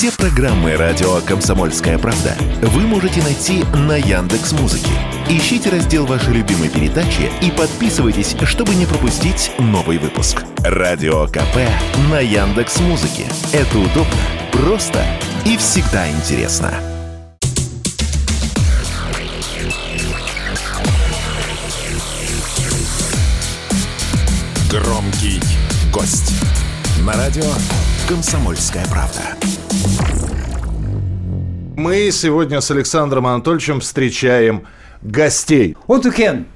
Все программы радио Комсомольская правда вы можете найти на Яндекс Музыке. Ищите раздел вашей любимой передачи и подписывайтесь, чтобы не пропустить новый выпуск. Радио КП на Яндекс Музыке. Это удобно, просто и всегда интересно. Громкий гость. На радио «Комсомольская правда». Мы сегодня с Александром Анатольевичем встречаем гостей. Отукен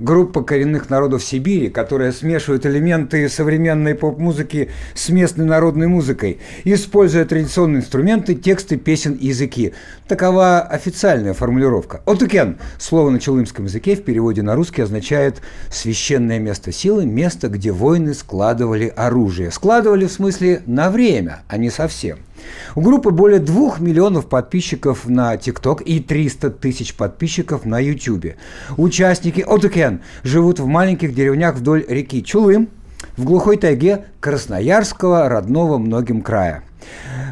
группа коренных народов Сибири, которая смешивает элементы современной поп-музыки с местной народной музыкой, используя традиционные инструменты, тексты песен и языки. Такова официальная формулировка. Отукен – слово на чулымском языке в переводе на русский означает «священное место силы», место, где воины складывали оружие. Складывали в смысле на время, а не совсем. У группы более двух миллионов подписчиков на ТикТок и 300 тысяч подписчиков на Ютубе. Участники Отукен живут в маленьких деревнях вдоль реки Чулым, в глухой тайге Красноярского, родного многим края.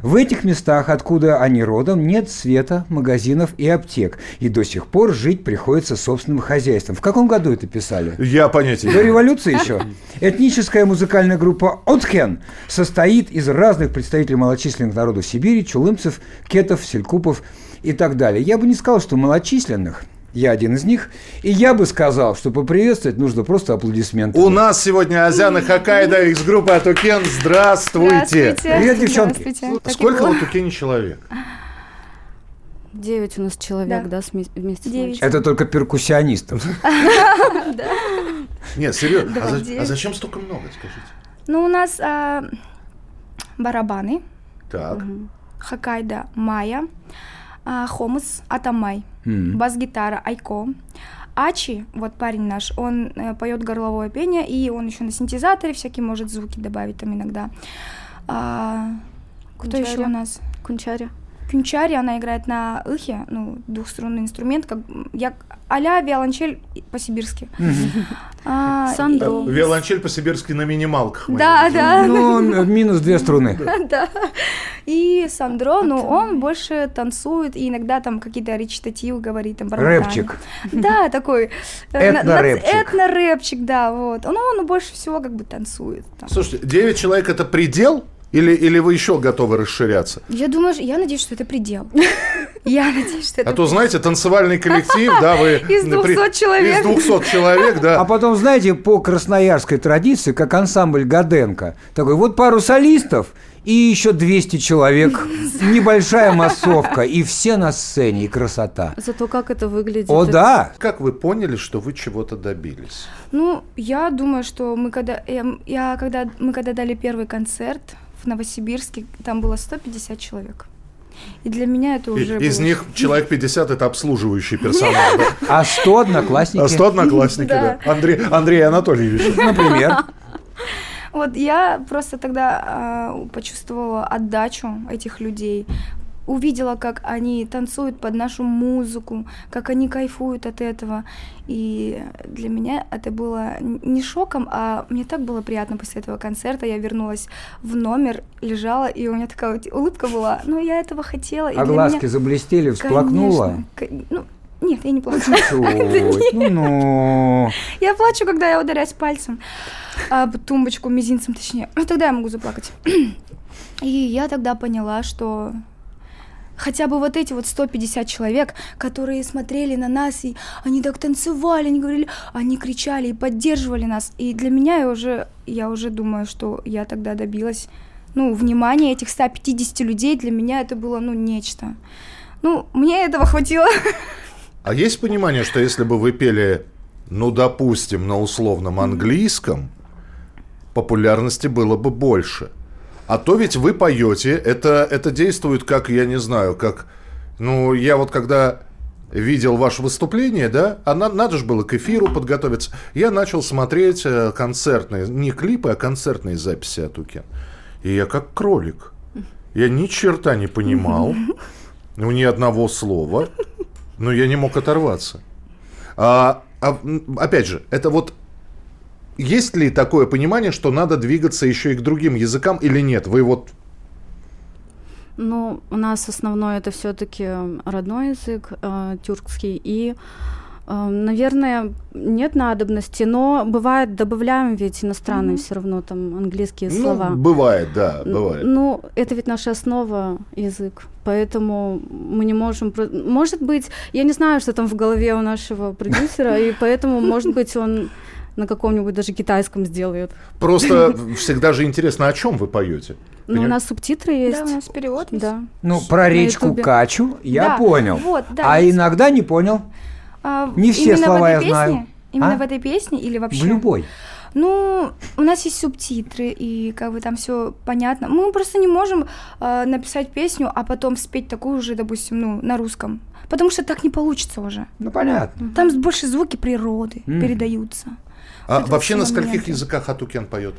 В этих местах, откуда они родом, нет света, магазинов и аптек. И до сих пор жить приходится собственным хозяйством. В каком году это писали? Я понятия До революции еще. Этническая музыкальная группа «Отхен» состоит из разных представителей малочисленных народов Сибири, чулымцев, кетов, селькупов и так далее. Я бы не сказал, что малочисленных – я один из них. И я бы сказал, что поприветствовать нужно просто аплодисменты. У нас сегодня Азяна Хакайда из группы Атукен. Здравствуйте. Здравствуйте. Привет, девчонки. Здравствуйте. Сколько в Атукене человек? Девять у нас человек, Да. да, с вме- вместе с Девять. мальчиком. Это только перкуссионистов. Нет, серьезно. А, а зачем столько много, скажите? Ну, у нас а, барабаны, Так. хоккайдо, майя, а, хомус, атамай, М. бас-гитара, айко. Ачи, вот парень наш, он э, поет горловое пение, и он еще на синтезаторе всякие может звуки добавить там иногда. А, кто Кунчари. еще у нас? Кунчари. Кюнчари, она играет на ихе, ну, двухструнный инструмент, как я а-ля виолончель по-сибирски. А, Сандро. Виолончель по-сибирски на минималках. Да, да. Ну, минус две струны. Да. И Сандро, ну, он больше танцует, и иногда там какие-то речитативы говорит, там. Рэпчик. Да, такой. э, Этно-рэпчик. Этно-рэпчик, да, вот. Ну, он больше всего как бы танцует. Слушайте, 9 человек это предел? Или, или вы еще готовы расширяться? Я думаю, я надеюсь, что это предел. Я надеюсь, что это А то, знаете, танцевальный коллектив, да, вы... Из 200 человек. Из 200 человек, А да. потом, знаете, по красноярской традиции, как ансамбль Гаденко, такой вот пару солистов и еще 200 человек, небольшая массовка, и все на сцене, и красота. Зато как это выглядит. О, это- да! Как вы поняли, что вы чего-то добились? Ну, я думаю, что мы когда, эм, я, когда, мы когда дали первый концерт в Новосибирске, там было 150 человек. И для меня это И- уже Из было- них человек 50 это обслуживающий персонал. да? А 100 одноклассники, А 100 одноклассники, да. Да. Андрей, Андрей Анатольевич. например. Вот я просто тогда а, почувствовала отдачу этих людей, увидела, как они танцуют под нашу музыку, как они кайфуют от этого. И для меня это было не шоком, а мне так было приятно после этого концерта. Я вернулась в номер, лежала, и у меня такая вот улыбка была. Ну, я этого хотела. А глазки меня- заблестели, всплакнула. Конечно. Ко- Ну, нет, я не. Чуть, ну, ну. Я плачу, когда я ударяюсь пальцем об тумбочку, мизинцем точнее. Ну, тогда я могу заплакать. И я тогда поняла, что хотя бы вот эти вот 150 человек, которые смотрели на нас, и они так танцевали, они говорили, они кричали и поддерживали нас. И для меня я уже, я уже думаю, что я тогда добилась, ну, внимания этих 150 людей, для меня это было, ну, нечто. Ну, мне этого хватило. А есть понимание, что если бы вы пели, ну, допустим, на условном английском, популярности было бы больше? А то ведь вы поете, это, это действует как, я не знаю, как... Ну, я вот когда видел ваше выступление, да, а на- надо же было к эфиру подготовиться, я начал смотреть э, концертные, не клипы, а концертные записи от Укен. И я как кролик. Я ни черта не понимал, ну, ни одного слова, но я не мог оторваться. А, а, опять же, это вот есть ли такое понимание, что надо двигаться еще и к другим языкам или нет? Вы вот Ну, у нас основной это все-таки родной язык э, тюркский и э, Наверное, нет надобности, но бывает добавляем ведь иностранные все равно там английские Ну, слова. бывает, да, бывает. Ну, это ведь наша основа язык, поэтому мы не можем... Может быть, я не знаю, что там в голове у нашего продюсера, и поэтому, может быть, он на каком-нибудь даже китайском сделает. Просто всегда же интересно, о чем вы поете. Но у нас субтитры есть. Да, у нас перевод есть. Да. Ну, про речку. Качу я Да, понял. вот, да, а есть. иногда не понял. А, Не все слова я знаю. песне? Именно А? в этой песне или вообще? В любой. Ну, у нас есть субтитры, и как бы там все понятно. Мы просто не можем э, написать песню, а потом спеть такую же, допустим, ну, на русском. Потому что так не получится уже. Ну, понятно. Там больше звуки природы Мгм. передаются. А Это вообще на скольких моменты. языках Атукен поет?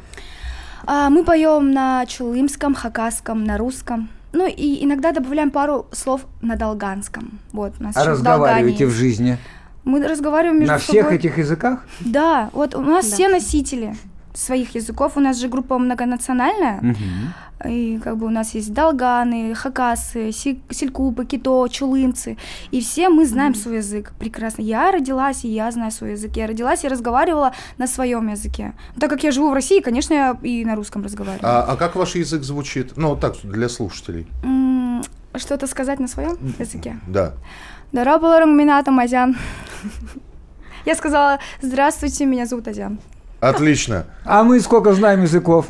А, мы поем на чулымском, хакасском, на русском. Ну и иногда добавляем пару слов на долганском. Вот, у нас А в разговариваете в Долгане жизни. Мы разговариваем между на всех собой. этих языках? Да, вот у нас Да. все носители своих языков. У нас же группа многонациональная. Мгм. И как бы у нас есть долганы, хакасы, селькупы, кито, чулымцы. И все мы знаем свой язык прекрасно. Я родилась, и я знаю свой язык. Я родилась и разговаривала на своем языке. Так как я живу в России, конечно, я и на русском разговариваю. А, а как ваш язык звучит? Ну, так, для слушателей. Что-то сказать на своем языке? Да. Минатам Азян. Я сказала, здравствуйте, меня зовут Азян. Отлично. А мы сколько знаем языков?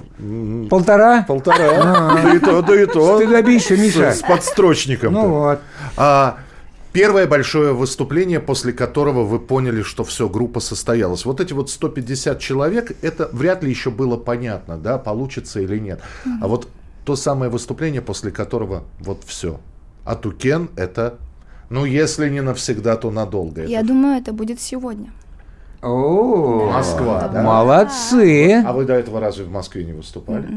Полтора? Полтора. Да и то, да и то. Ты добейся, Миша. С, подстрочником. Ну вот. А, первое большое выступление, после которого вы поняли, что все, группа состоялась. Вот эти вот 150 человек, это вряд ли еще было понятно, да, получится или нет. А вот то самое выступление, после которого вот все. А Тукен это, ну, если не навсегда, то надолго. Это- Я думаю, это будет сегодня. О, Москва, да? Молодцы. А вы до этого разве в Москве не выступали?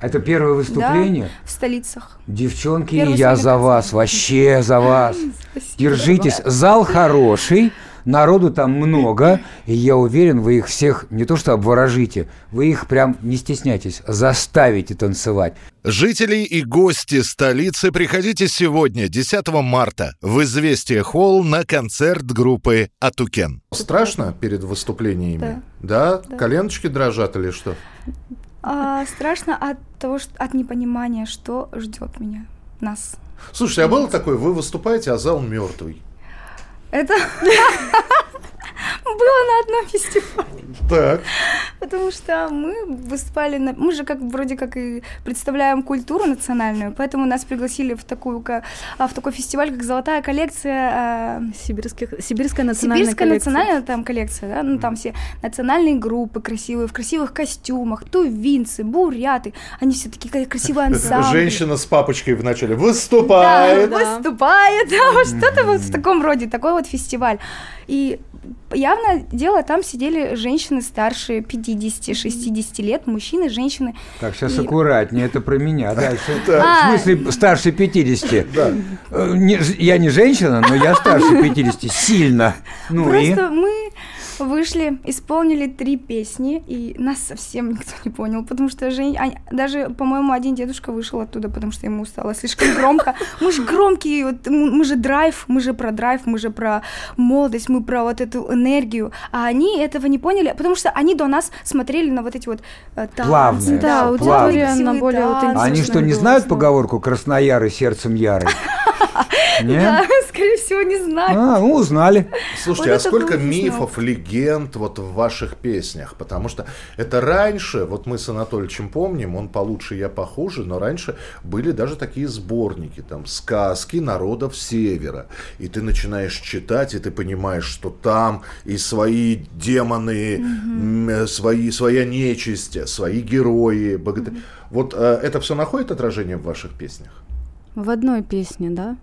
Это первое выступление? Да, в столицах. Девчонки, Первый я за вас, вообще за вас. Держитесь. Зал хороший, народу там много, и я уверен, вы их всех не то что обворожите, вы их прям, не стесняйтесь, заставите танцевать. Жители и гости столицы, приходите сегодня, 10 марта, в «Известия Холл» на концерт группы «Атукен». Страшно перед выступлениями? Да. Коленочки дрожат или что? А, страшно от того, что от непонимания, что ждет меня, нас. Слушайте, а было такое, вы выступаете, а зал мертвый? Это было на одном фестивале, Так. Потому что мы выступали, на... мы же как вроде как и представляем культуру национальную, поэтому нас пригласили в такую а, в такой фестиваль, как Золотая коллекция. а, Сибирских, Сибирская национальная Сибирская коллекция. национальная там коллекция, да, ну там все национальные группы красивые, в красивых костюмах, тувинцы, буряты, они все такие красивые ансамбли. Женщина с папочкой вначале Да, выступает. Да. выступает, да, вот что-то вот в таком роде, такой вот фестиваль. И явно дело, там сидели женщины старше 50-60 лет, мужчины, женщины. Так, сейчас И- аккуратнее, это про меня дальше. А. В смысле, старше 50. Да. Э, я не женщина, но я старше 50. Сильно. Ну и? Просто мы вышли, исполнили три песни, и нас совсем никто не понял, потому что жен... ань- даже, по-моему, один дедушка вышел оттуда, потому что ему стало слишком громко. Мы же громкие, вот, мы же драйв, мы же про драйв, мы же про молодость, мы про вот эту энергию, а они этого не поняли, потому что они до нас смотрели на вот эти вот э, танцы. Плавные, Да, аудитория на более аутентичную. Они что, не знают поговорку «краснояры сердцем яры»? Нет? Да, скорее всего, не знаю. А, ну, узнали. Слушайте, Вот а сколько мифов, легенд вот в ваших песнях? Потому что это раньше, вот мы с Анатольевичем помним, он получше, я похуже, но раньше были даже такие сборники, там, сказки народов Севера. И ты начинаешь читать, и ты понимаешь, что там и свои демоны, свои, своя нечисть, свои герои. богатыри. Вот э, это все находит отражение в ваших песнях? В одной песне, да?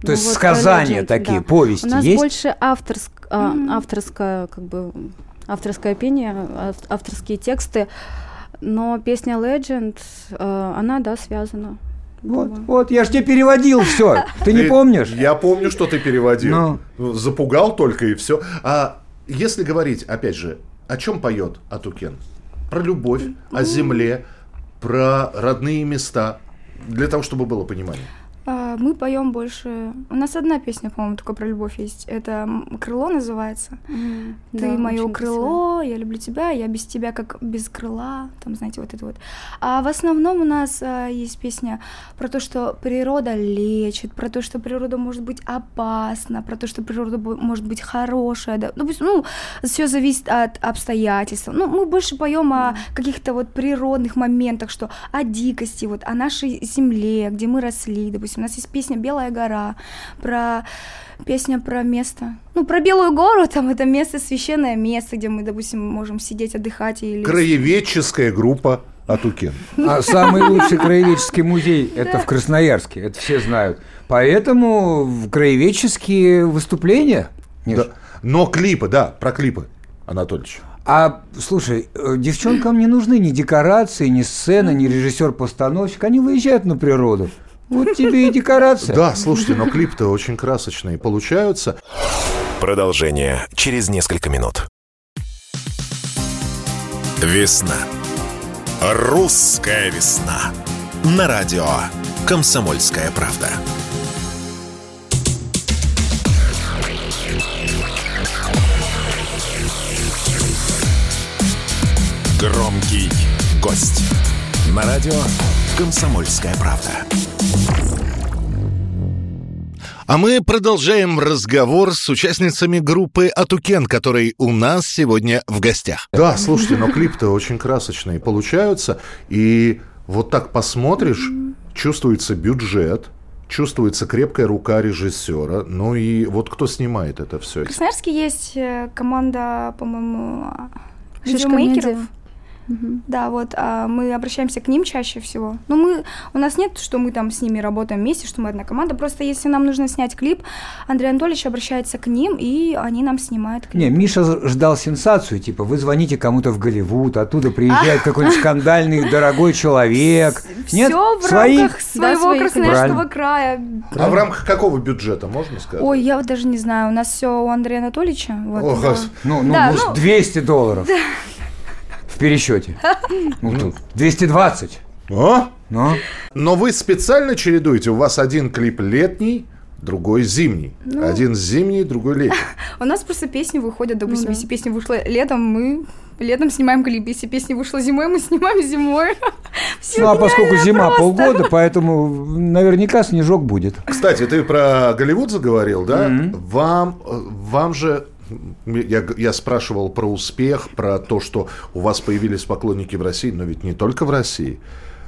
То Ну, есть вот сказания Legend, такие, да. повести У нас есть? больше авторск, а, авторское, как бы, авторское пение, ав- авторские тексты, но песня Legend, э, она, да, связана. Вот, Думаю. вот, я ж тебе переводил все. Ты не помнишь? Я помню, что ты переводил. Ну. Запугал только и все. А если говорить, опять же, о чем поет Атукен? Про любовь, о земле, про родные места. Для того, чтобы было понимание. А, Мы поем больше. У нас одна песня, по-моему, только про любовь есть. Это крыло называется. М, Ты да, мое очень красиво. крыло, я люблю тебя, я без тебя как без крыла. Там, знаете, вот это вот. А в основном у нас а, есть песня про то, что природа лечит, про то, что природа может быть опасна, про то, что природа может быть хорошая. Да. Ну, ну, все зависит от обстоятельств. Ну, мы больше поем о каких-то вот природных моментах, что о дикости, вот о нашей земле, где мы росли. Допустим, у нас есть песня «Белая гора», про песня про место. Ну, про Белую гору, там это место, священное место, где мы, допустим, можем сидеть, отдыхать или... Краеведческая группа Атукен. А самый лучший краеведческий музей это в Красноярске, это все знают. Поэтому в краеведческие выступления. Да. Но клипы, да, про клипы, Анатольевич. А слушай, э, девчонкам не нужны ни декорации, ни сцена, ни режиссер-постановщик. Они выезжают на природу. Вот тебе и декорация. Да, слушайте, но клип-то очень красочные получаются. Продолжение через несколько минут. Весна. Русская весна. На радио «Комсомольская правда». Громкий гость. На радио «Комсомольская правда». А мы продолжаем разговор с участницами группы Атукен, которые у нас сегодня в гостях. Да, слушайте, но клип-то очень красочные получаются. И вот так посмотришь, чувствуется бюджет, чувствуется крепкая рука режиссера. Ну и вот кто снимает это все? В Красноярске есть э, команда, по-моему, видеомейкеров. Да, вот а, мы обращаемся к ним чаще всего. Ну, мы, у нас нет, что мы там с ними работаем вместе, что мы одна команда. Просто если нам нужно снять клип, Андрей Анатольевич обращается к ним, и они нам снимают клип. Не, Миша ждал сенсацию, типа вы звоните кому-то в Голливуд, оттуда приезжает какой-нибудь скандальный дорогой человек. Нет, Все в свои. рамках своего свои, Красноярского края. А в рамках какого бюджета, можно сказать? Ой, я вот даже не знаю, у нас все у Андрея Анатольевича. Вот, да. Ну, ну, Да, может, ну- 200 долларов в пересчете. Ну, тут 220. А? Ну, Но вы специально чередуете. У вас один клип летний, другой зимний. Ну. Один зимний, другой летний. У нас просто песни выходят, допустим, Ну да. если песня вышла летом, мы летом снимаем клип. Если песня вышла зимой, мы снимаем зимой. Всё ну а поскольку зима просто. полгода, поэтому наверняка снежок будет. Кстати, ты про Голливуд заговорил, да? Вам, э, вам же я, я спрашивал про успех, про то, что у вас появились поклонники в России, но ведь не только в России.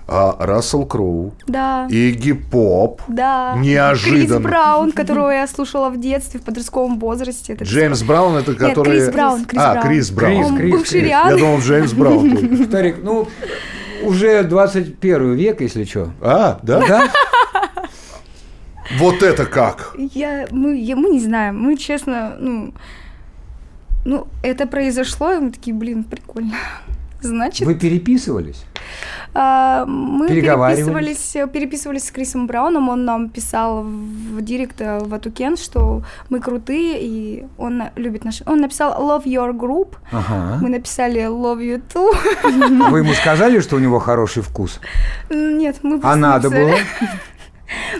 А Рассел Кроу, Да. Игги Поп, Да. Неожиданно. Крис Браун, которого я слушала в детстве, в подростковом возрасте. Это Джеймс Браун, это который... Крис Браун, Крис а, Браун. Крис Браун. Крис, Он Крис, бывший Крис. Риан. Я думал, Джеймс Браун. Старик, ну, уже 21 век, если что. А, да? Да? Вот это как? Я, мы, я- мы не знаем, мы честно, ну, ну, это произошло, и мы такие, блин, прикольно. Значит, Вы переписывались? а, мы переписывались, э, переписывались с Крисом Брауном, он нам писал в директ в Атукен, что мы крутые, и он любит наш... Он написал «Love your group», Ага. мы написали «Love you too». Вы ему сказали, что у него хороший вкус? Нет, мы А надо написали. было?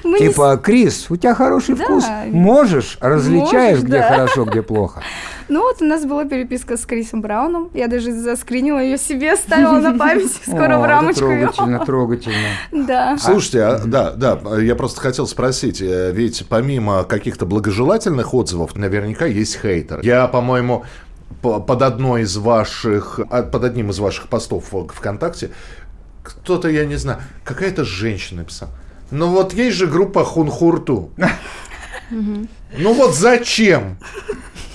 Мы не Типа, Крис, у тебя хороший Да. вкус. Можешь, различаешь, Можешь, где да. хорошо, где плохо. Ну вот у нас была переписка с Крисом Брауном. Я даже заскринила ее себе, оставила на память. Скоро в рамочку. Трогательно, трогательно. Да. Слушайте, а, да, да, я просто хотел спросить, э, ведь помимо каких-то благожелательных отзывов, наверняка есть хейтер. Я, по-моему, по- под одной из ваших, а, под одним из ваших постов в ВКонтакте, кто-то, я не знаю, какая-то женщина написала. Ну вот есть же группа Хунхурту. Ну вот зачем?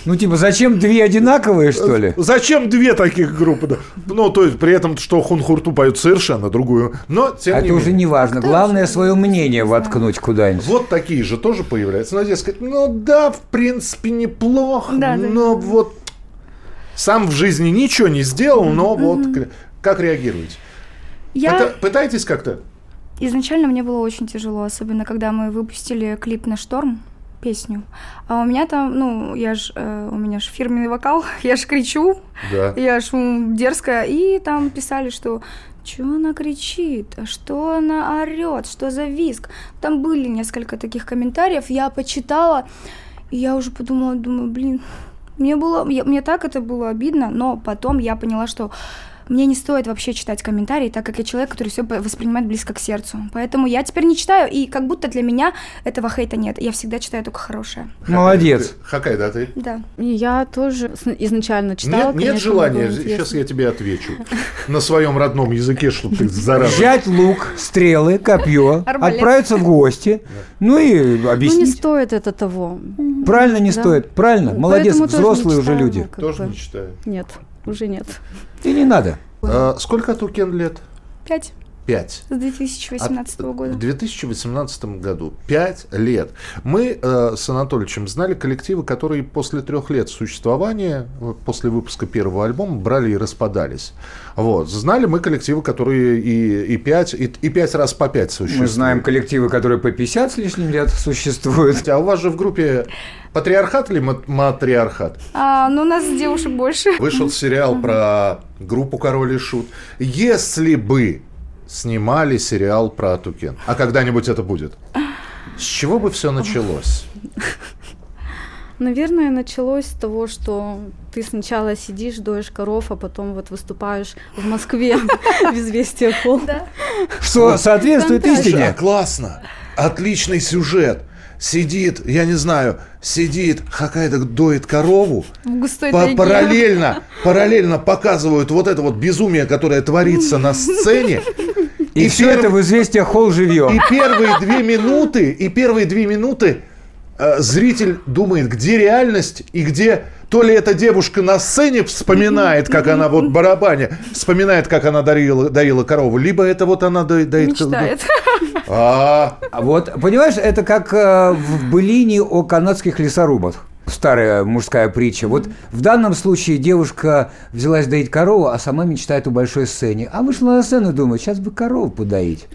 Ну, типа, зачем две одинаковые, что ли? Зачем две таких группы? да? Ну, то есть, при этом, что Хунхурту поют совершенно другую. Но, тем Это не уже менее. не важно. Главное свое мнение воткнуть куда-нибудь. Вот такие же тоже появляются. Ну, дескать, ну да, в принципе, неплохо, Да, да. но вот сам в жизни ничего не сделал, но вот как реагируете? Я Это пытаетесь как-то? изначально мне было очень тяжело, особенно когда мы выпустили клип на шторм. Песню. А у меня там, ну, я ж, э, у меня же фирменный вокал, я ж кричу, Да. я ж дерзкая, и там писали, что что она кричит, а что она орет, что за виск. Там были несколько таких комментариев, я почитала, и я уже подумала, думаю, блин, мне было, я- мне так это было обидно, но потом я поняла, что мне не стоит вообще читать комментарии, так как я человек, который все воспринимает близко к сердцу. Поэтому я теперь не читаю, и как будто для меня этого хейта нет. Я всегда читаю только хорошее. Молодец. Хакай, да, ты? Да. Я тоже изначально читала. Нет, нет конечно, желания, было интересно. сейчас я тебе отвечу. На своем родном языке, чтобы ты зараза. Взять лук, стрелы, копье, отправиться в гости, ну и Ну, не объяснить. стоит это того. Правильно не стоит, правильно. Молодец, взрослые уже люди. как Тоже не читаю. Нет, уже нет. И не надо. А, Сколько Тукен лет? Пять. Пять. С 2018 От- года. В 2018 году. Пять лет. Мы э, с Анатольевичем знали коллективы, которые после трех лет существования, после выпуска первого альбома, брали и распадались. Вот. Знали мы коллективы, которые и, и, пять, и, и пять раз по пять существуют. Мы знаем коллективы, которые по 50 с лишним лет существуют. А у вас же в группе патриархат или мат- матриархат? А, ну, у нас девушек больше. Вышел сериал про группу Король и Шут. Если бы снимали сериал про Атукен, а когда-нибудь это будет, с чего бы все началось? Наверное, началось с того, что ты сначала сидишь, доешь коров, а потом вот выступаешь в Москве в «Известия Холл». Что соответствует истине. классно! Отличный сюжет. Сидит, я не знаю, сидит, какая-то доит корову, тайге. параллельно, параллельно показывают вот это вот безумие, которое творится на сцене. И, все первый- это в известиях холл живьем. И первые две минуты, и первые две минуты э, зритель думает, где реальность и где то ли эта девушка на сцене вспоминает, как она вот в барабане, вспоминает, как она доила, доила корову, либо это вот она доит... Мечтает. А, А Вот, понимаешь, это как э, в былине о канадских лесорубах. Старая мужская притча. Вот в данном случае девушка взялась доить корову, а сама мечтает о большой сцене. А вышла на сцену и думает, сейчас бы корову подоить.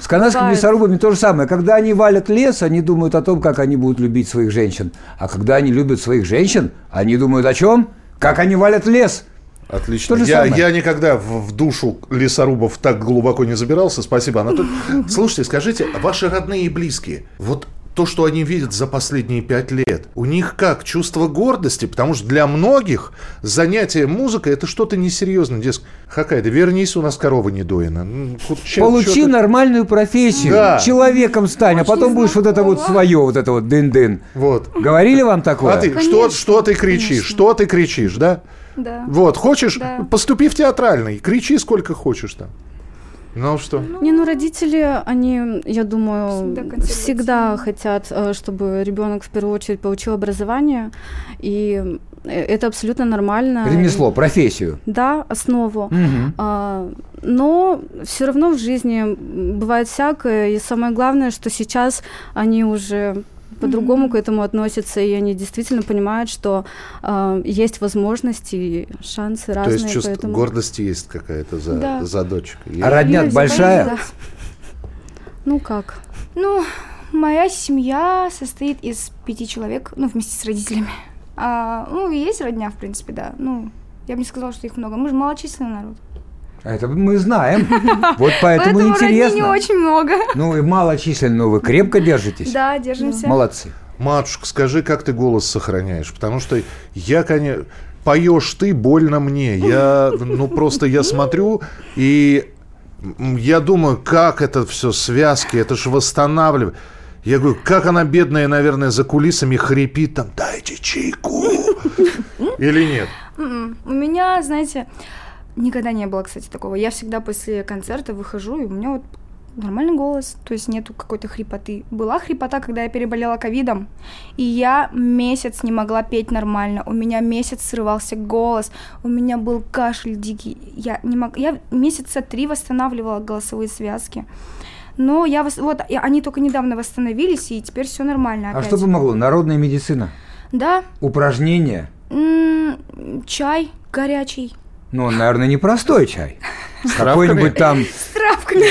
С канадскими Бывает. лесорубами то же самое. Когда они валят лес, они думают о том, как они будут любить своих женщин. А когда они любят своих женщин, они думают о чем? Как они валят лес. Отлично. Я, самое. я никогда в, в душу лесорубов так глубоко не забирался. Спасибо, Анатолий. Слушайте, скажите, ваши родные и близкие, вот то, что они видят за последние пять лет, у них как? Чувство гордости? Потому что для многих занятие музыкой – это что-то несерьезное. Дескать, Хакайда, вернись, у нас корова не доена. Чё- Получи чё ты- нормальную профессию, Да. человеком стань, а Очень потом будешь вот это вот свое, вот это вот дын-дын. Вот. Говорили вам такое? А ты, что, Конечно, что ты кричишь? конечно. Что ты кричишь, да? Да. Вот, хочешь, Да. поступи в театральный, кричи сколько хочешь там. Ну что? Не, ну родители, они, я думаю, Всегда всегда хотят, э, чтобы ребенок в первую очередь получил образование, и э, это абсолютно нормально. Ремесло, профессию. Да, основу. Мгм. А, но все равно в жизни бывает всякое, и самое главное, что сейчас они уже по-другому к этому относятся, и они действительно понимают, что а, есть возможности шансы То разные. есть чувство поэтому... гордости есть какая-то за, Да. за дочек. А родня Есть, большая? да. Ну как? Ну, моя семья состоит из пяти человек, ну, вместе с родителями. А, ну, есть родня, в принципе, да. Ну, я бы не сказала, что их много. Мы же малочисленный народ. А Это мы знаем. Вот поэтому, не интересно. очень много. Ну и малочисленно, но вы крепко держитесь. Да, держимся. Молодцы. Матушка, скажи, как ты голос сохраняешь? Потому что я, конечно, поешь ты, больно мне. Я, ну просто я смотрю и я думаю, как это все связки, это же восстанавливает. Я говорю, как она бедная, наверное, за кулисами хрипит там, дайте чайку. Или нет? М-м. У меня, знаете, никогда не было, кстати, такого. Я всегда после концерта выхожу, и у меня вот нормальный голос, то есть нету какой-то хрипоты. Была хрипота, когда я переболела ковидом, и я месяц не могла петь нормально. У меня месяц срывался голос, у меня был кашель дикий. Я не мог... Я месяца три восстанавливала голосовые связки. Но я вос- вот они только недавно восстановились, и теперь все нормально А опять. что помогло? Народная медицина. Да, Упражнения. м, чай горячий. Ну, наверное, непростой чай. С Какой-нибудь там С травками.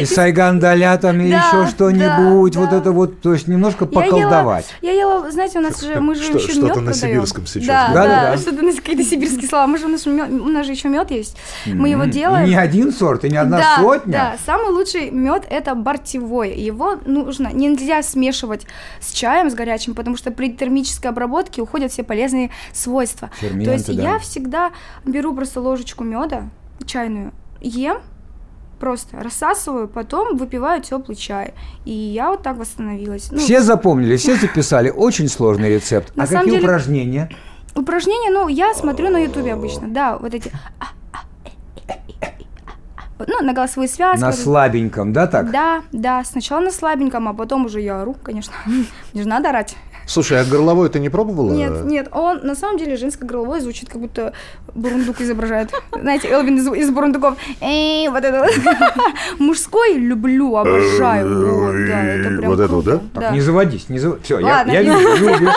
И сайгандаля там, и еще что-нибудь, вот это вот, то есть немножко поколдовать. Я ела, знаете, у нас же, мы же еще что-то мед на продаем. сибирском сейчас Да, да, что-то на какие-то сибирские слова. Мы же у нас, мё- у нас же еще мед есть. Мы его делаем. Не один сорт, и не одна сотня. Да, самый лучший мед это бортевой. Его нужно нельзя смешивать с чаем, с горячим, потому что при термической обработке уходят все полезные свойства. Ферменты, То есть я всегда беру просто ложечку меда чайную, ем, просто рассасываю, потом выпиваю теплый чай. И я вот так восстановилась. Ну, Все запомнили, все записали. Очень сложный рецепт. На а какие деле- упражнения? Упражнения, ну, я смотрю на ютубе обычно, да, вот эти... Ну, на голосовые связки. На слабеньком, да, так? Да, да, сначала на слабеньком, а потом уже я ору, конечно. Мне же надо орать. Слушай, а горловой ты не пробовала? Нет, нет, он на самом деле женско-горловой звучит, как будто бурундук изображает. Знаете, Элвин из, из бурундуков. Эй, вот это. Мужской люблю, обожаю. Вот, да, это прям Вот это вот, да? Так, не заводись, не заводись. Все, я, вижу, любишь.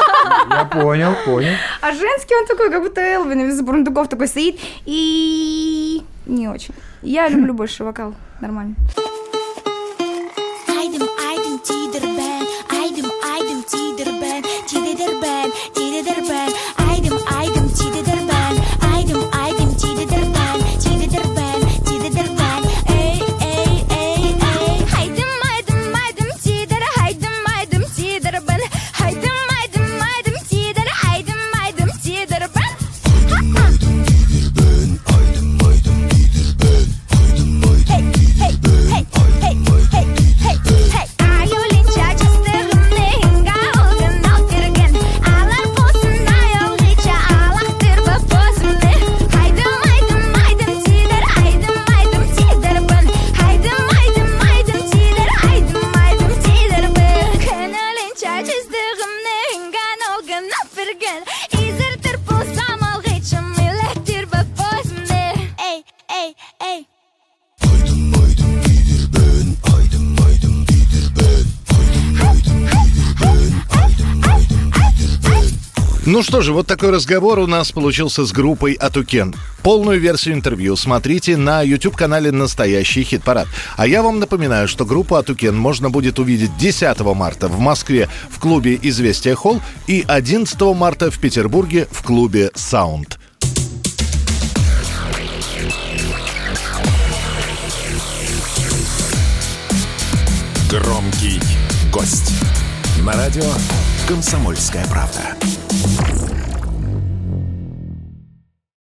Я понял, понял. А женский он такой, как будто Элвин из бурундуков такой стоит и... Не очень. Я люблю больше вокал. Нормально. Ну что же, вот такой разговор у нас получился с группой Атукен. Полную версию интервью смотрите на YouTube-канале «Настоящий хит-парад». А я вам напоминаю, что группу Атукен можно будет увидеть 10 марта в Москве в клубе «Известия Холл» и 11 марта в Петербурге в клубе «Саунд». Громкий гость. На радио «Комсомольская правда».